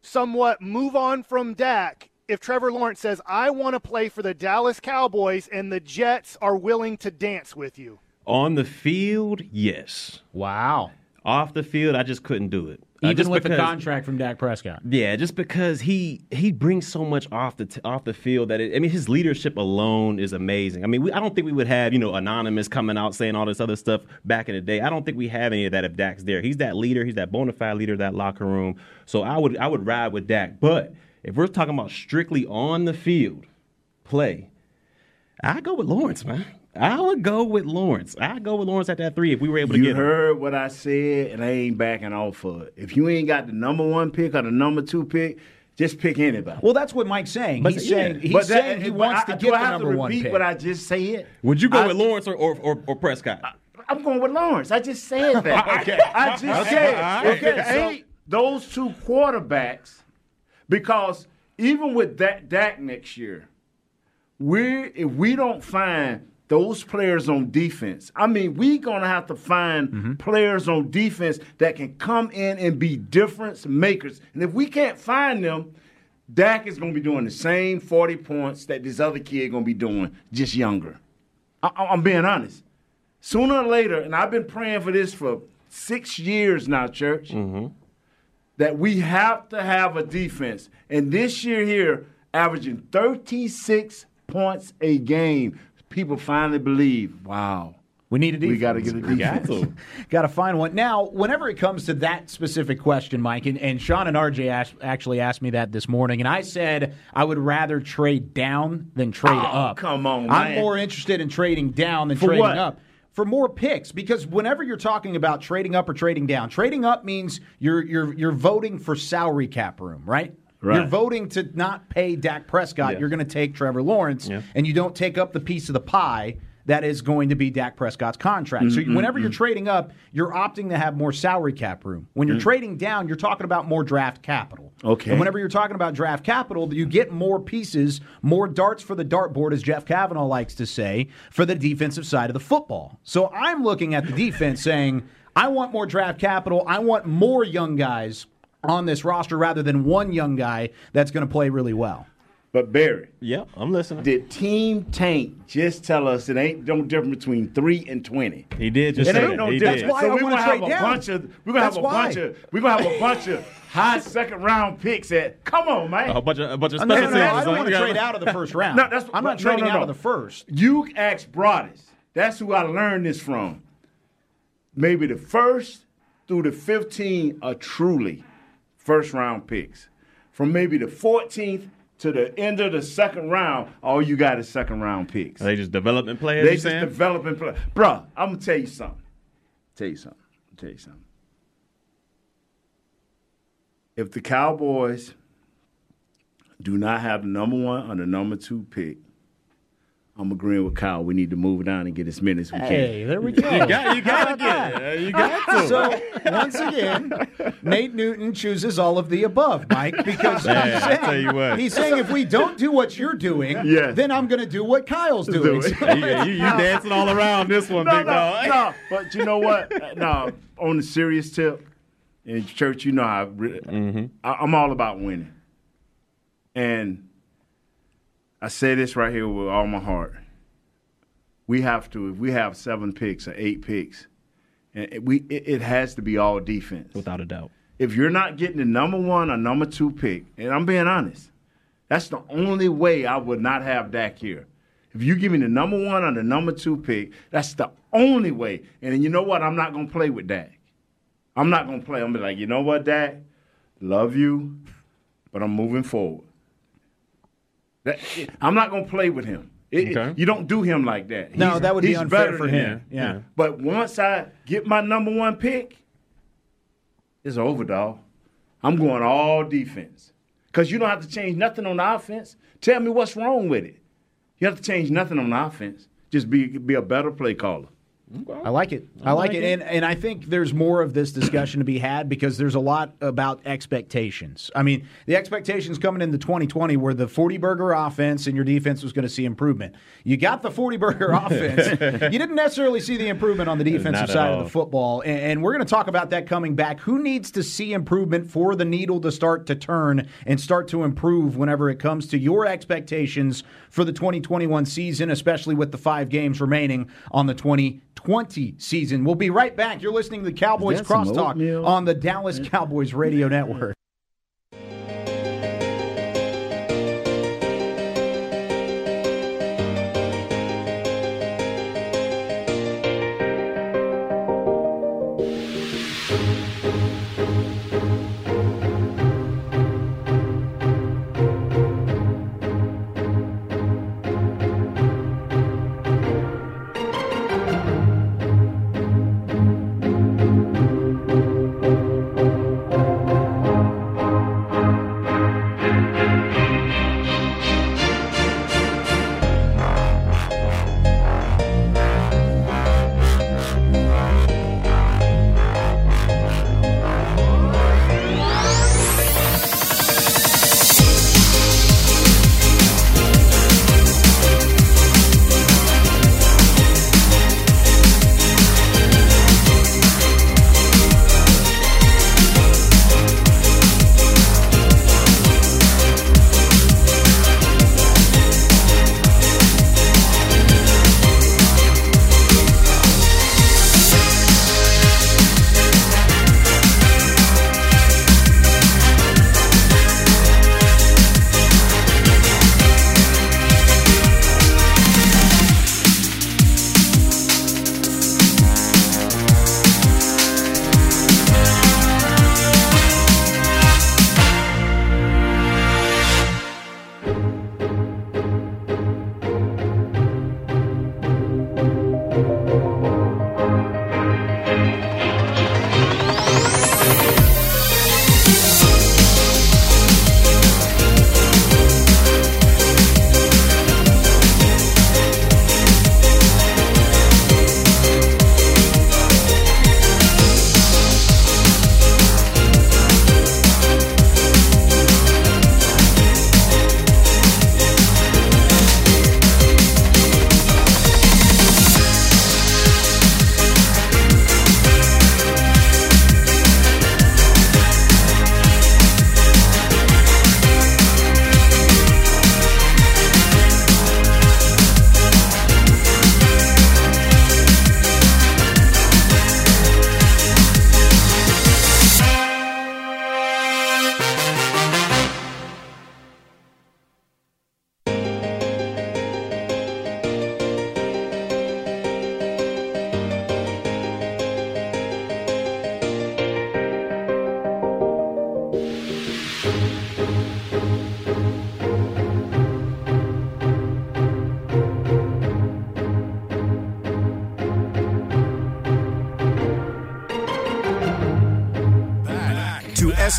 somewhat move on from Dak if Trevor Lawrence says, I want to play for the Dallas Cowboys and the Jets are willing to dance with you? On the field, yes. Wow. Off the field, I just couldn't do it. Uh, Even with the contract from Dak Prescott. Yeah, just because he he brings so much off the t- off the field that it, I mean his leadership alone is amazing. I mean, we, I don't think we would have you know anonymous coming out saying all this other stuff back in the day. I don't think we have any of that if Dak's there. He's that leader. He's that bona fide leader of that locker room. So I would I would ride with Dak. But if we're talking about strictly on the field play, I go with Lawrence, man. I would go with Lawrence. I'd go with Lawrence at that three if we were able to You get him. You heard what I said, and I ain't backing off of it. If you ain't got the number one pick or the number two pick, just pick anybody. Well, that's what Mike's saying. But he's yeah. saying he's But that- saying he but wants I- to do get I the have number to one repeat pick. what I just said. It. Would you go I- with Lawrence or, or, or, or Prescott? I'm going with Lawrence. I just said that. Okay. I just Okay. said if Okay, so- ain't those two quarterbacks, because even with that Dak next year, we if we don't find those players on defense, I mean, we gonna have to find Mm-hmm. players on defense that can come in and be difference makers. And if we can't find them, Dak is gonna be doing the same 40 points that this other kid gonna be doing, just younger. I, I'm being honest sooner or later, and I've been praying for this for six years now, church, that we have to have a defense. And this year here, averaging 36 points a game, people finally believe, wow, we need a defense. we got to get a defense. Got to find one. Now, whenever it comes to that specific question, Mike, and, and Sean and RJ asked, actually asked me that this morning, and I said I would rather trade down than trade Oh, up. come on, I'm man. more interested in trading down than For trading what? up. For more picks, because whenever you're talking about trading up or trading down, trading up means you're you're you're voting for salary cap room, right? Right. You're voting to not pay Dak Prescott. Yeah. You're going to take Trevor Lawrence, Yeah. and you don't take up the piece of the pie that is going to be Dak Prescott's contract. So mm-hmm, whenever you're mm-hmm. trading up, you're opting to have more salary cap room. When you're mm. trading down, you're talking about more draft capital. Okay. And whenever you're talking about draft capital, you get more pieces, more darts for the dartboard, as Jeff Cavanaugh likes to say, for the defensive side of the football. So I'm looking at the defense saying, I want more draft capital. I want more young guys on this roster rather than one young guy that's going to play really well. But Barry, Yeah, I'm listening. did Team Tank just tell us it ain't no difference between three and twenty? He did just It say ain't that. no He difference. did. why so I we're wanna gonna have a down. bunch of we're gonna That's have a bunch of we're gonna have a bunch of high second round picks at come on, man. A bunch of a bunch of No, special no, no, teams. I don't want to trade out of the first round. No, that's- I'm not no, trading no, out no. of the first. You asked Broaddus That's who I learned this from. Maybe the first through the 15 are truly first round picks. From maybe the 14th to the end of the second round, all you got is second round picks. Are they just development players. They just saying? developing players. Bruh, I'm gonna tell you something. Tell you something. Tell you something. If the Cowboys do not have the number one or the number two pick, I'm agreeing with Kyle. We need to move down and get as many as we can. Hey, there we go. you got, you got to get it. You got to. So once again, Nate Newton chooses all of the above, Mike, because Yeah, he's, saying, tell you what. he's saying if we don't do what you're doing, Yes. then I'm going to do what Kyle's doing. it. You, you, you dancing all around this one, No, big no, dog. no. But you know what? No, on the serious tip, in church, you know I, re- mm-hmm. I I'm all about winning, and I say this right here with all my heart. We have to. If we have seven picks or eight picks, and it, we it, it has to be all defense. Without a doubt. if you're not getting the number one or number two pick, and I'm being honest, that's the only way I would not have Dak here. If you give me the number one or the number two pick, that's the only way. And then you know what? I'm not gonna play with Dak. I'm not gonna play. I'm gonna be like, you know what, Dak? Love you, but I'm moving forward. That, I'm not gonna play with him. It- Okay. you don't do him like that. No, He's- that would be unfair better for than him. that. Yeah. But once I get my number one pick, it's over, dog. I'm going all defense. Because you don't have to change nothing on the offense. Tell me what's wrong with it. You have to change nothing on the offense. Just be be a better play caller. I like it. I, like, it. And and I think there's more of this discussion to be had because there's a lot about expectations. I mean, the expectations coming into 2020 were the 40 burger offense and your defense was going to see improvement. You got the 40 burger offense. you didn't necessarily see the improvement on the defensive side of the football. And, and we're going to talk about that coming back. Who needs to see improvement for the needle to start to turn and start to improve whenever it comes to your expectations for the 2021 season, especially with the five games remaining on the 2020 season? We'll be right back. You're listening to the Cowboys Crosstalk on the Dallas Cowboys Radio Network.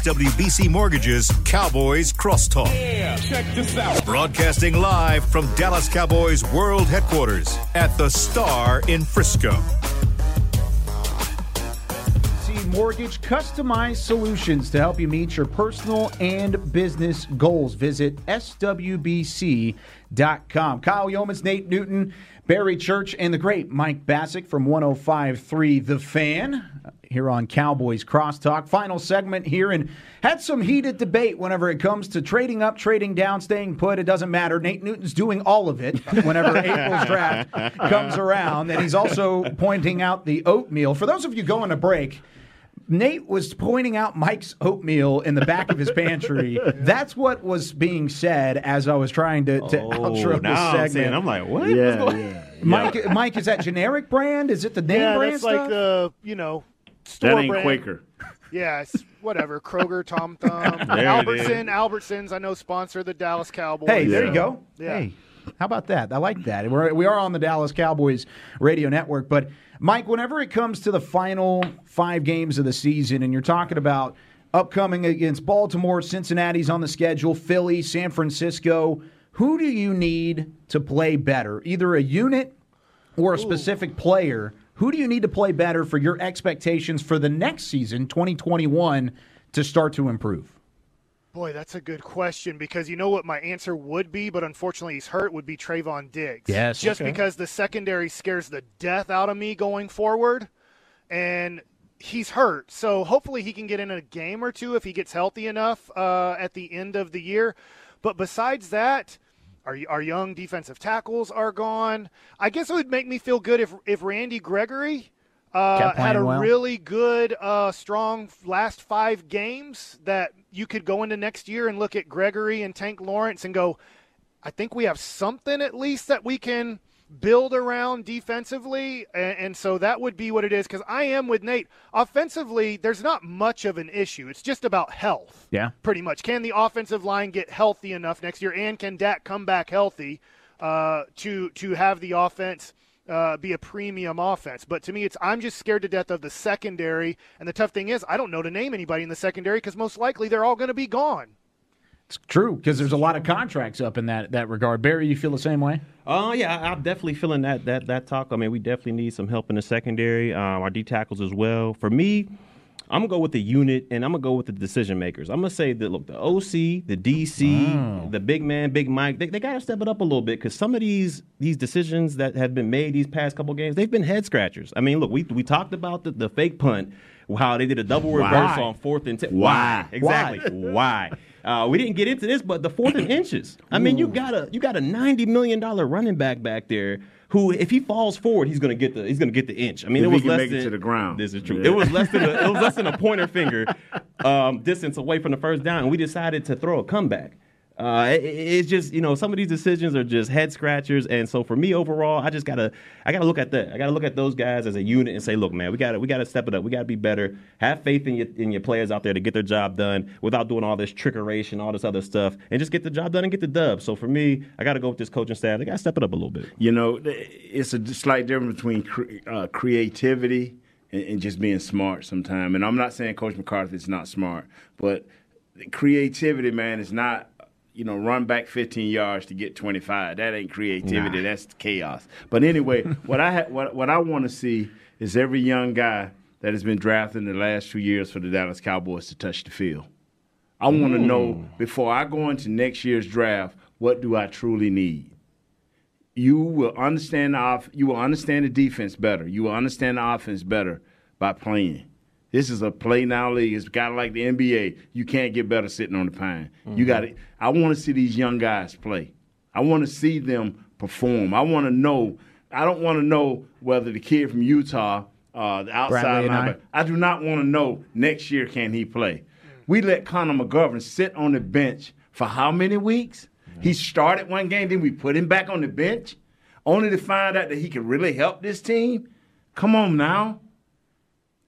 SWBC Mortgages Cowboys Crosstalk. Yeah, check this out. Broadcasting live from Dallas Cowboys World Headquarters at the Star in Frisco. See Mortgage customized solutions to help you meet your personal and business goals. Visit swbc.com. Kyle Youmans, Nate Newton, Barry Church, and the great Mike Bacsik from 105.3 The Fan uh, here on Cowboys Crosstalk. Final segment here, and had some heated debate whenever it comes to trading up, trading down, staying put. It doesn't matter. Nate Newton's doing all of it whenever April's draft comes around, and he's also pointing out the oatmeal. For those of you going to break, Nate was pointing out Mike's oatmeal in the back of his pantry. That's what was being said as I was trying to, to Oh, outro this now I'm segment. saying, I'm like, what? Yeah, What's going- yeah. Mike, Mike, is that generic brand? Is it the name yeah, brand that's stuff? like the you know store That ain't brand. Quaker. Yeah, whatever. Kroger, Tom Thumb, There Albertson, Albertsons. I know sponsor the Dallas Cowboys. Hey, there Yeah. you go. Yeah. Hey, how about that? I like that. We're, we are on the Dallas Cowboys radio network. But, Mike, whenever it comes to the final five games of the season, and you're talking about upcoming against Baltimore, Cincinnati's on the schedule, Philly, San Francisco, who do you need to play better? Either a unit or a specific player. Who do you need to play better for your expectations for the next season, 2021, to start to improve? Boy, that's a good question because you know what my answer would be, but unfortunately he's hurt, would be Trevon Diggs. Yes, Just okay. because the secondary scares the death out of me going forward. And he's hurt. So hopefully he can get in a game or two if he gets healthy enough uh, at the end of the year. But besides that, our, our young defensive tackles are gone. I guess it would make me feel good if, if Randy Gregory uh, had a well. really good, uh, strong last five games that you could go into next year and look at Gregory and Tank Lawrence and go, I think we have something at least that we can build around defensively. And, and so that would be what it is because I am with Nate. Offensively, there's not much of an issue. It's just about health. Yeah. Pretty much. Can the offensive line get healthy enough next year? And can Dak come back healthy uh, to, to have the offense? Uh, be a premium offense, but to me, it's I'm just scared to death of the secondary. And the tough thing is, I don't know to name anybody in the secondary because most likely they're all going to be gone. It's true because there's a lot of contracts up in that, that regard. Barry, you feel the same way? Uh, yeah, I- I'm definitely feeling that that that talk. I mean, we definitely need some help in the secondary, um, our D tackles as well. For me, I'm gonna go with the unit, and I'm gonna go with the decision makers. I'm gonna say that look, the OC, the DC, the big man, Big Mike, they, they gotta step it up a little bit because some of these these decisions that have been made these past couple games, they've been head scratchers. I mean, look, we we talked about the, the fake punt, how they did a double reverse Why? on fourth and ten. Why? Exactly. Why? Uh, we didn't get into this, but the fourth and inches. I mean, you got a you got a ninety million dollar running back back there who, if he falls forward, he's gonna get the he's gonna get the inch. I mean, If it was can less make it than to the ground. This is true. Yeah. It was less than a, it was less than a pointer finger um, distance away from the first down, and we decided to throw a comeback. Uh, it, it's just you know some of these decisions are just head scratchers, and so for me overall, I just gotta I gotta look at that. I gotta look at those guys as a unit and say, look, man, we gotta we gotta step it up. We gotta be better. Have faith in your in your players out there to get their job done without doing all this trickeration, all this other stuff, and just get the job done and get the dub. So for me, I gotta go with this coaching staff. They gotta step it up a little bit. You know, it's a slight difference between cre- uh, creativity and, and just being smart sometimes. And I'm not saying Coach McCarthy is not smart, but creativity, man, is not, you know, run back 15 yards to get 25. That ain't creativity. That's chaos. But anyway, what I ha- what, what I want to see is every young guy that has been drafted in the last two years for the Dallas Cowboys to touch the field. I want to mm. know before I go into next year's draft, what do I truly need? you will understand the off, you will understand the defense better. You will understand the offense better by playing. This is a play now league. It's kind of like the NBA. You can't get better sitting on the pine. You got to. I want to see these young guys play. I want to see them perform. I want to know. I don't want to know whether the kid from Utah, uh, the outside linebacker. I do not want to know next year can he play. We let Connor McGovern sit on the bench for how many weeks? He started one game, then we put him back on the bench, only to find out that he could really help this team. Come on now.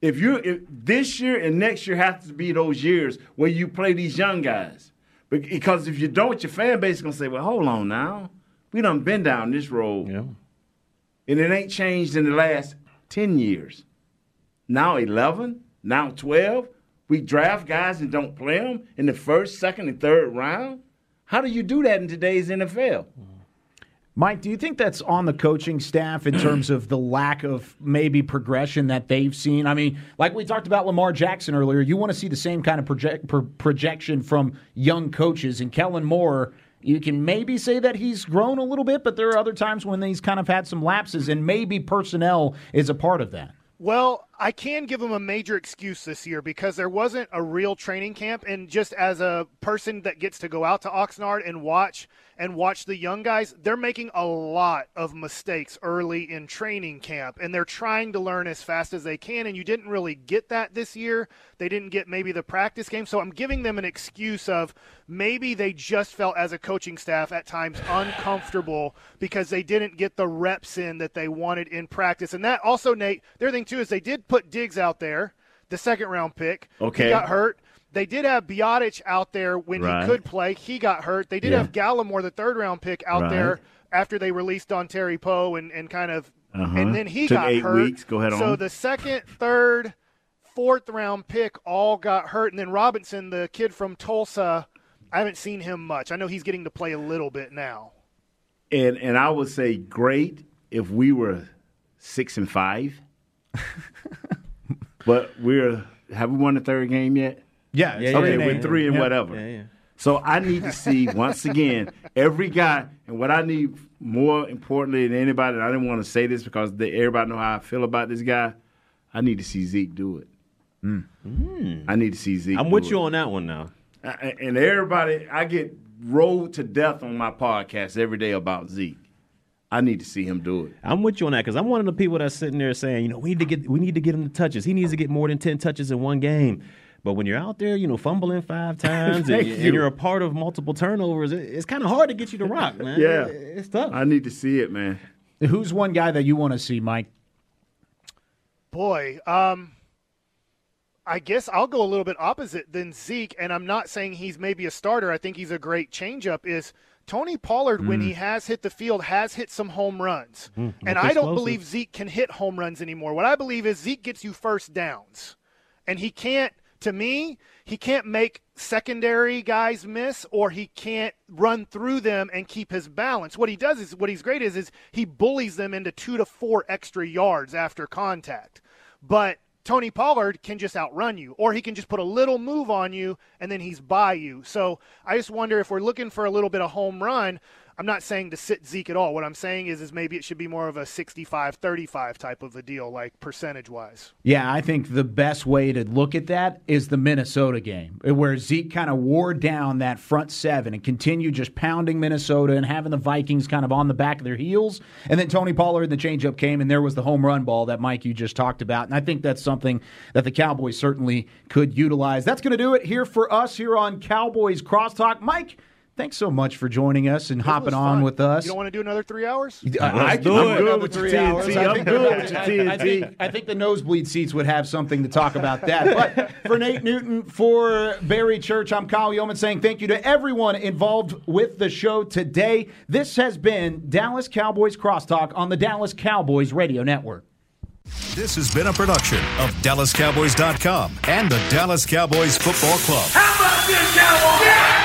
If you if this year and next year have to be those years where you play these young guys, because if you don't, your fan base is gonna say, "Well, hold on now, we done been down this road, Yeah. and it ain't changed in the last ten years. Now eleven, now twelve, We draft guys and don't play them in the first, second, and third round. How do you do that in today's NFL? Mm-hmm. Mike, do you think that's on the coaching staff in terms of the lack of maybe progression that they've seen? I mean, like we talked about Lamar Jackson earlier, you want to see the same kind of project, pro- projection from young coaches. And Kellen Moore, you can maybe say that he's grown a little bit, but there are other times when he's kind of had some lapses, and maybe personnel is a part of that. Well, I can give him a major excuse this year because there wasn't a real training camp. And just as a person that gets to go out to Oxnard and watch and watch the young guys, they're making a lot of mistakes early in training camp and they're trying to learn as fast as they can. And you didn't really get that this year. They didn't get maybe the practice game. So I'm giving them an excuse of maybe they just felt as a coaching staff at times uncomfortable because they didn't get the reps in that they wanted in practice. And that also, Nate, their thing too is they did put Diggs out there, the second round pick. Okay. He got hurt. They did have Biadasz out there when Right. he could play. He got hurt. They did Yeah. have Gallimore, the third round pick, out Right. there after they released Dontari Poe and, and kind of Uh-huh. and then he Took got eight hurt. weeks. Go ahead So on. the second, third, fourth round pick all got hurt, and then Robinson, the kid from Tulsa, I haven't seen him much. I know he's getting to play a little bit now. And and I would say great if we were six and five. but we're have we won the third game yet? Yeah, Yeah, okay, yeah, we're yeah, three and whatever. Yeah, yeah. So I need to see once again every guy, and what I need more importantly than anybody. and I didn't want to say this because they, everybody know how I feel about this guy. I need to see Zeke do it. Hmm. Hmm. I need to see Zeke. I'm with it. you on that one now. I- and everybody, I get rolled to death on my podcast every day about Zeke. I need to see him do it. I'm with you on that because I'm one of the people that's sitting there saying, you know, we need to get we need to get him the touches. He needs to get more than ten touches in one game. But when you're out there, you know, fumbling five times and, Thank and you. you're a part of multiple turnovers, it, it's kind of hard to get you to rock, man. Yeah. It- it's tough. I need to see it, man. Who's one guy that you want to see, Mike? Boy, um, I guess I'll go a little bit opposite than Zeke, and I'm not saying he's maybe a starter. I think he's a great changeup. Is Tony Pollard when he has hit the field has hit some home runs, and I don't believe Zeke can hit home runs anymore. What I believe is Zeke gets you first downs, and he can't. To me, he can't make secondary guys miss, or he can't run through them and keep his balance. What he does is what he's great is is he bullies them into two to four extra yards after contact. But Tony Pollard can just outrun you, or he can just put a little move on you and then he's by you. So I just wonder if we're looking for a little bit of home run. I'm not saying to sit Zeke at all. What I'm saying is, is maybe it should be more of a 65-35 type of a deal, like percentage-wise. Yeah, I think the best way to look at that is the Minnesota game, where Zeke kind of wore down that front seven and continued just pounding Minnesota and having the Vikings kind of on the back of their heels. And then Tony Pollard and the changeup came, and there was the home run ball that Mike you just talked about. And I think that's something that the Cowboys certainly could utilize. That's going to do it here for us here on Cowboys Crosstalk. Mike. Thanks so much for joining us and It hopping on with us. You don't want to do another three hours? I, I do I'm it. good I'm with good three hours. TNT. I I'm think- good with I- I- I TNT. think, I think the nosebleed seats would have something to talk about that. But for Nate Newton, for Barry Church, I'm Kyle Youmans saying thank you to everyone involved with the show today. This has been Dallas Cowboys Crosstalk on the Dallas Cowboys Radio Network. This has been a production of DallasCowboys.com and the Dallas Cowboys Football Club. How about this, Cowboys? Yeah!